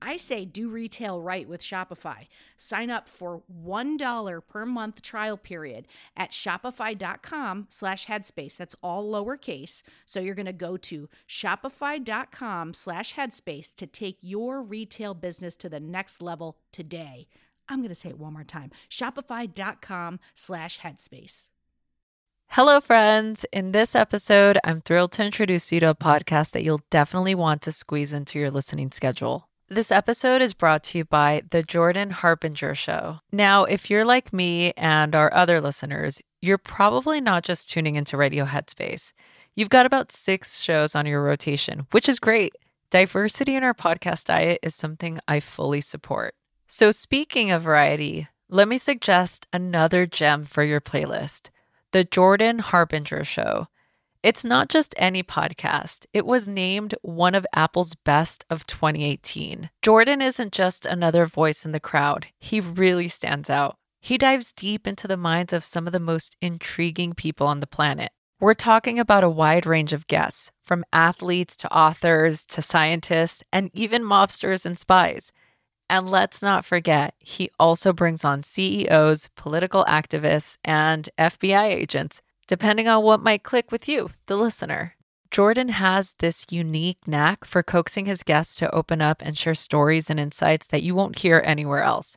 I say do retail right with Shopify. Sign up for $1 per month trial period at shopify.com slash headspace. That's all lowercase. So you're going to go to shopify.com slash headspace to take your retail business to the next level today. I'm going to say it one more time. Shopify.com slash headspace. Hello, friends. In this episode, I'm thrilled to introduce you to a podcast that you'll definitely want to squeeze into your listening schedule. This episode is brought to you by The Jordan Harbinger Show. Now, if you're like me and our other listeners, you're probably not just tuning into Radio Headspace. You've got about six shows on your rotation, which is great. Diversity in our podcast diet is something I fully support. So, speaking of variety, let me suggest another gem for your playlist The Jordan Harbinger Show. It's not just any podcast. It was named one of Apple's best of 2018. Jordan isn't just another voice in the crowd, he really stands out. He dives deep into the minds of some of the most intriguing people on the planet. We're talking about a wide range of guests, from athletes to authors to scientists and even mobsters and spies. And let's not forget, he also brings on CEOs, political activists, and FBI agents depending on what might click with you, the listener. Jordan has this unique knack for coaxing his guests to open up and share stories and insights that you won't hear anywhere else.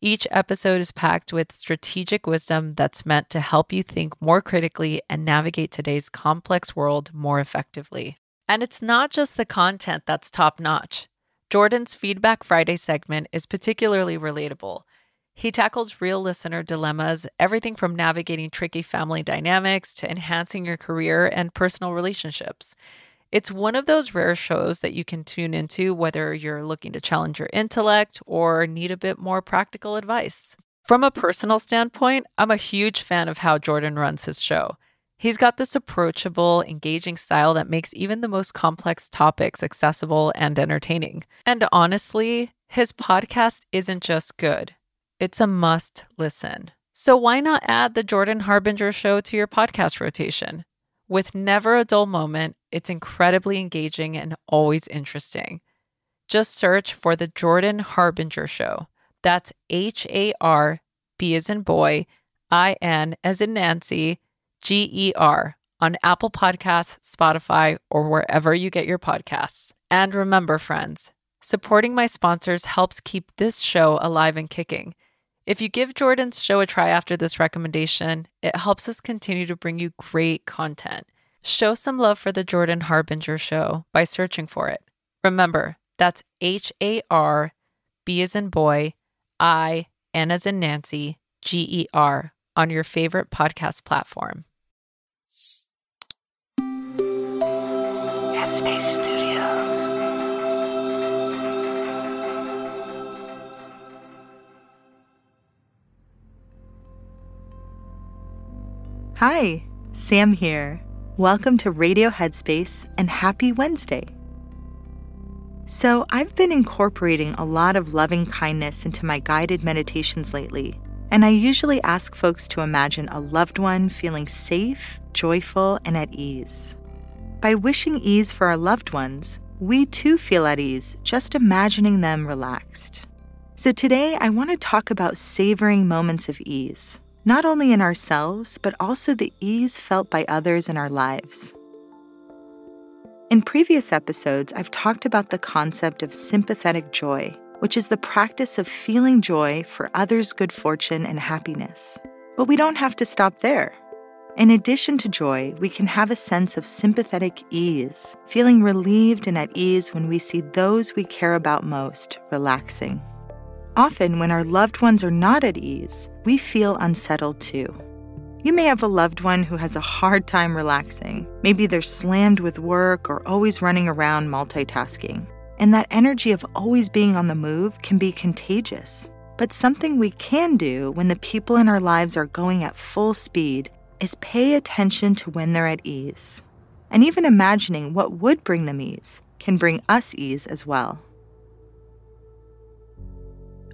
Each episode is packed with strategic wisdom that's meant to help you think more critically and navigate today's complex world more effectively. And it's not just the content that's top notch. Jordan's Feedback Friday segment is particularly relatable. He tackles real listener dilemmas, everything from navigating tricky family dynamics to enhancing your career and personal relationships. It's one of those rare shows that you can tune into whether you're looking to challenge your intellect or need a bit more practical advice. From a personal standpoint, I'm a huge fan of how Jordan runs his show. He's got this approachable, engaging style that makes even the most complex topics accessible and entertaining. And honestly, his podcast isn't just good, it's a must listen. So why not add the Jordan Harbinger show to your podcast rotation? With never a dull moment, it's incredibly engaging and always interesting. Just search for the Jordan Harbinger show. That's H A R B as in boy, I N as in Nancy, G E R on Apple Podcasts, Spotify, or wherever you get your podcasts. And remember, friends, supporting my sponsors helps keep this show alive and kicking. If you give Jordan's show a try after this recommendation, it helps us continue to bring you great content. Show some love for the Jordan Harbinger show by searching for it. Remember, that's H A R B as in boy, I, N as in Nancy, G E R on your favorite podcast platform. Headspace Hi, Sam here. Welcome to Radio Headspace and happy Wednesday. So, I've been incorporating a lot of loving kindness into my guided meditations lately, and I usually ask folks to imagine a loved one feeling safe, joyful, and at ease. By wishing ease for our loved ones, we too feel at ease just imagining them relaxed. So today, I want to talk about savoring moments of ease, not only in ourselves, but also the ease felt by others in our lives. In previous episodes, I've talked about the concept of sympathetic joy, which is the practice of feeling joy for others' good fortune and happiness. But we don't have to stop there. In addition to joy, we can have a sense of sympathetic ease, feeling relieved and at ease when we see those we care about most relaxing. Often, when our loved ones are not at ease, we feel unsettled too. You may have a loved one who has a hard time relaxing. Maybe they're slammed with work or always running around multitasking. And that energy of always being on the move can be contagious. But something we can do when the people in our lives are going at full speed is pay attention to when they're at ease. And even imagining what would bring them ease can bring us ease as well.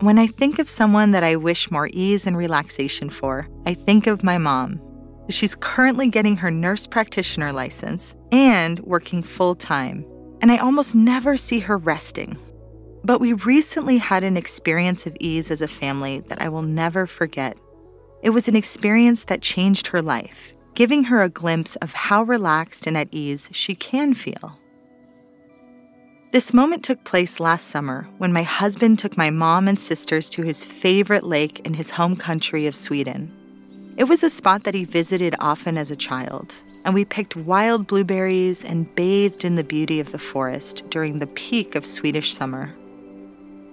When I think of someone that I wish more ease and relaxation for, I think of my mom. She's currently getting her nurse practitioner license and working full time, and I almost never see her resting. But we recently had an experience of ease as a family that I will never forget. It was an experience that changed her life, giving her a glimpse of how relaxed and at ease she can feel. This moment took place last summer when my husband took my mom and sisters to his favorite lake in his home country of Sweden. It was a spot that he visited often as a child, and we picked wild blueberries and bathed in the beauty of the forest during the peak of Swedish summer.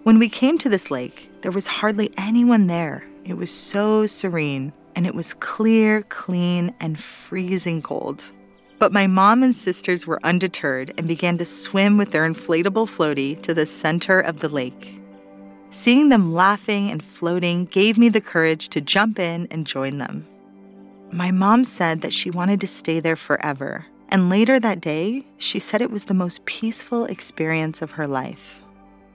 When we came to this lake, there was hardly anyone there. It was so serene, and it was clear, clean, and freezing cold. But my mom and sisters were undeterred and began to swim with their inflatable floaty to the center of the lake. Seeing them laughing and floating gave me the courage to jump in and join them. My mom said that she wanted to stay there forever, and later that day, she said it was the most peaceful experience of her life.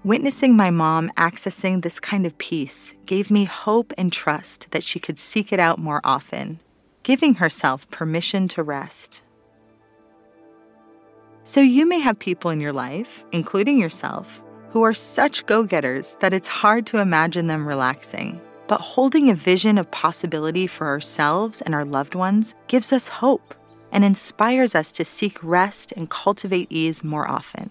Witnessing my mom accessing this kind of peace gave me hope and trust that she could seek it out more often, giving herself permission to rest. So you may have people in your life, including yourself, who are such go getters that it's hard to imagine them relaxing. But holding a vision of possibility for ourselves and our loved ones gives us hope and inspires us to seek rest and cultivate ease more often.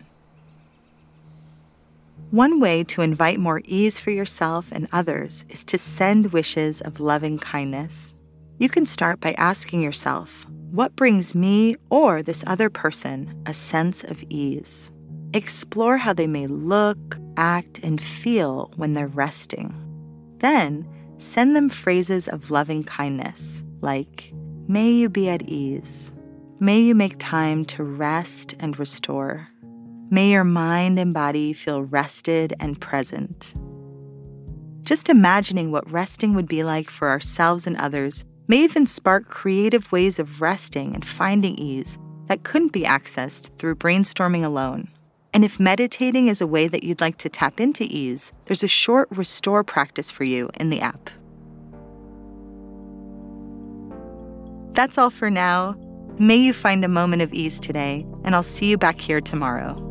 One way to invite more ease for yourself and others is to send wishes of loving kindness. You can start by asking yourself, what brings me or this other person a sense of ease? Explore how they may look, act, and feel when they're resting. Then send them phrases of loving kindness like, May you be at ease. May you make time to rest and restore. May your mind and body feel rested and present. Just imagining what resting would be like for ourselves and others may even spark creative ways of resting and finding ease that couldn't be accessed through brainstorming alone. And if meditating is a way that you'd like to tap into ease, there's a short restore practice for you in the app. That's all for now. May you find a moment of ease today, and I'll see you back here tomorrow.